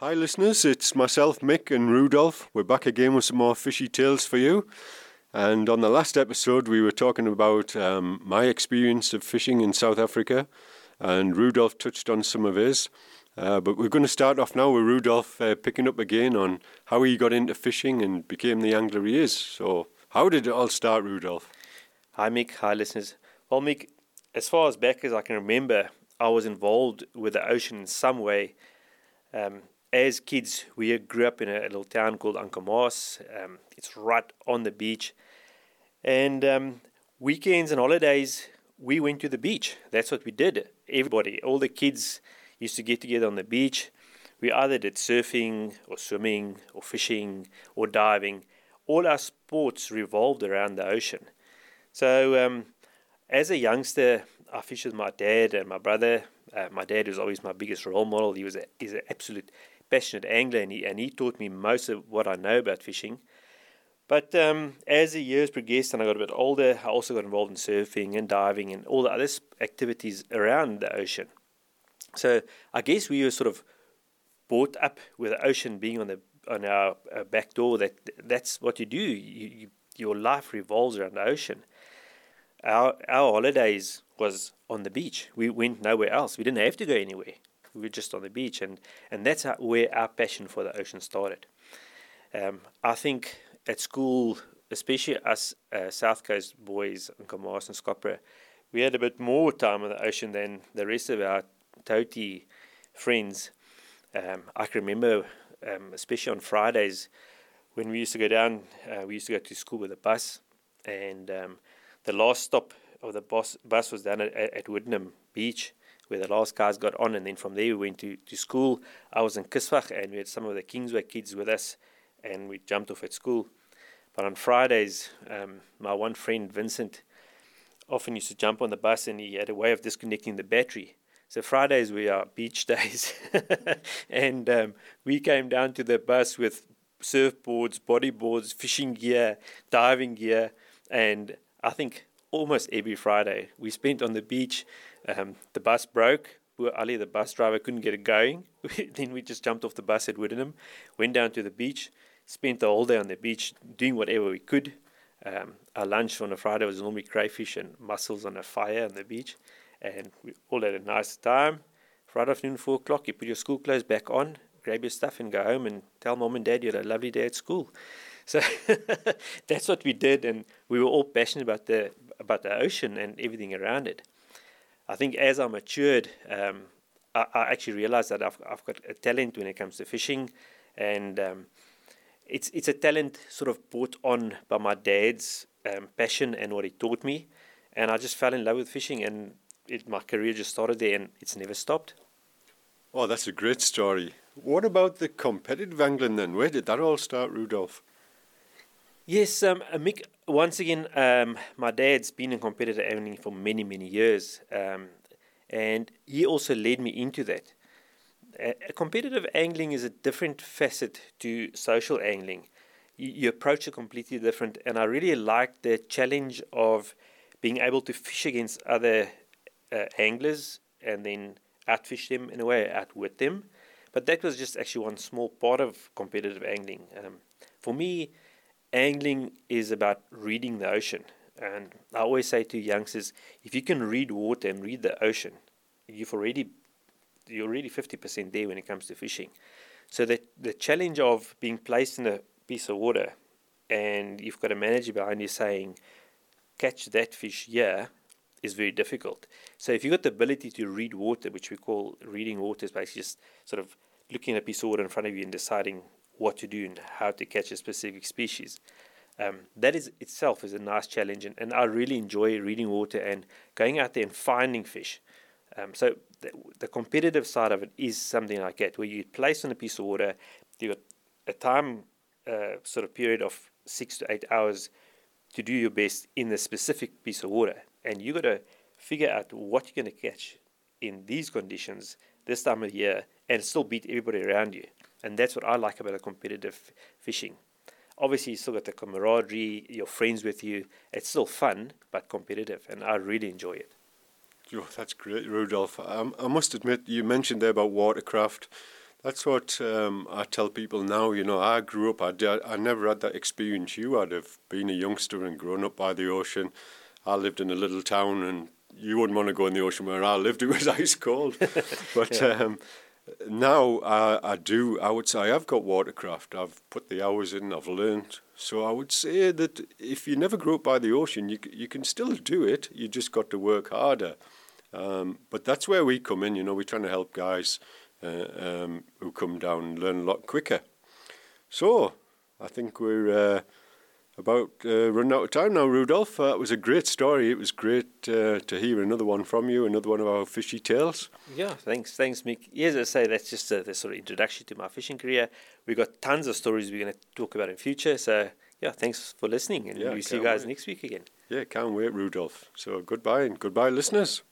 Hi, listeners. It's myself, Mick, and Rudolph. We're back again with some more fishy tales for you. And on the last episode, we were talking about um, my experience of fishing in South Africa, and Rudolph touched on some of his. Uh, but we're going to start off now with Rudolph uh, picking up again on how he got into fishing and became the angler he is. So, how did it all start, Rudolph? Hi, Mick. Hi, listeners. Well, Mick, as far as back as I can remember, I was involved with the ocean in some way. Um, as kids, we grew up in a little town called Umkomaas. Um, it's right on the beach. And um, weekends and holidays, we went to the beach. That's what we did. Everybody, all the kids used to get together on the beach. We either did surfing or swimming or fishing or diving. All our sports revolved around the ocean. So, um, as a youngster, I fished with my dad and my brother. Uh, my dad was always my biggest role model. He was a, he's an absolute passionate angler, and he, and he taught me most of what I know about fishing. But um, as the years progressed and I got a bit older, I also got involved in surfing and diving and all the other activities around the ocean. So I guess we were sort of brought up with the ocean being on the on our, back door. That that's what you do. You, you, your life revolves around the ocean. Our our holidays was on the beach. We went nowhere else. We didn't have to go anywhere we were just on the beach, and and that's how, where our passion for the ocean started. Um, I think at school, especially us uh, South Coast boys in Kamas and Scottburgh, we had a bit more time on the ocean than the rest of our Toti friends. Um, I can remember, um, especially on Fridays, when we used to go down, uh, we used to go to school with a bus, and um, the last stop of the bus, bus was down at, at Wittenham Beach, where the last guys got on, and then from there we went to, to school. I was in Kisvach, and we had some of the Kingsway kids with us, and we jumped off at school. But on Fridays, um, my one friend Vincent often used to jump on the bus, and he had a way of disconnecting the battery. So Fridays we are beach days, and um, we came down to the bus with surfboards, bodyboards, fishing gear, diving gear, and I think almost every Friday we spent on the beach um, the bus broke. Ali, the bus driver, couldn't get it going. then we just jumped off the bus at Wittenham, went down to the beach, spent the whole day on the beach doing whatever we could. Um, our lunch on a Friday was normally crayfish and mussels on a fire on the beach, and we all had a nice time. Friday afternoon, four o'clock, you put your school clothes back on, grab your stuff, and go home and tell mom and dad you had a lovely day at school. So that's what we did, and we were all passionate about the about the ocean and everything around it. I think as I matured, um, I, I, actually realized that I've, I've got a talent when it comes to fishing, and um, it's it's a talent sort of brought on by my dad's um, passion and what he taught me, and I just fell in love with fishing, and it, my career just started there, and it's never stopped. Oh, that's a great story. What about the competitive angling then? Where did that all start, Rudolph? Yes, um, uh, Mick, once again, um, my dad's been in competitive angling for many, many years, um, and he also led me into that. Uh, competitive angling is a different facet to social angling. You, you approach it completely different, and I really like the challenge of being able to fish against other uh, anglers and then outfish them in a way, outwit them. But that was just actually one small part of competitive angling. Um, for me, angling is about reading the ocean. And I always say to youngsters, if you can read water and read the ocean, you've already you're already fifty percent there when it comes to fishing. So the the challenge of being placed in a piece of water and you've got a manager behind you saying, catch that fish here is very difficult. So if you've got the ability to read water, which we call reading water is basically just sort of looking at a piece of water in front of you and deciding what to do and how to catch a specific species. Um, that is itself is a nice challenge, and, and I really enjoy reading water and going out there and finding fish. Um, so the, the, competitive side of it is something like that, where you place on a piece of water, you got a time uh, sort of period of six to eight hours to do your best in the specific piece of water, and you got to figure out what you're going to catch in these conditions this time of year and still beat everybody around you. And that's what I like about a competitive fishing. Obviously, you still got the camaraderie, your friends with you. It's still fun, but competitive, and I really enjoy it. Oh, that's great, Rudolph. Um, I must admit, you mentioned there about watercraft. That's what um, I tell people now. You know, I grew up. I did, I never had that experience you had of being a youngster and growing up by the ocean. I lived in a little town, and you wouldn't want to go in the ocean where I lived. It was ice cold. but Yeah. um, now I, I do. I would say I've got watercraft. I've put the hours in. I've learned. So I would say that if you never grew up by the ocean, you you can still do it. You just got to work harder. Um, but that's where we come in. You know, we're trying to help guys uh, um, who come down learn a lot quicker. So I think we're uh, about uh, running out of time now, Rudolph. Uh, it was a great story. It was great uh, to hear another one from you, another one of our fishy tales. Yeah, thanks, thanks, Mick. Yes, as I say, that's just a, the sort of introduction to my fishing career. We've got tons of stories we're going to talk about in future. So, yeah, thanks for listening, and Yeah, we see you guys wait. next week again. Yeah, can't wait, Rudolph. So goodbye and goodbye, listeners.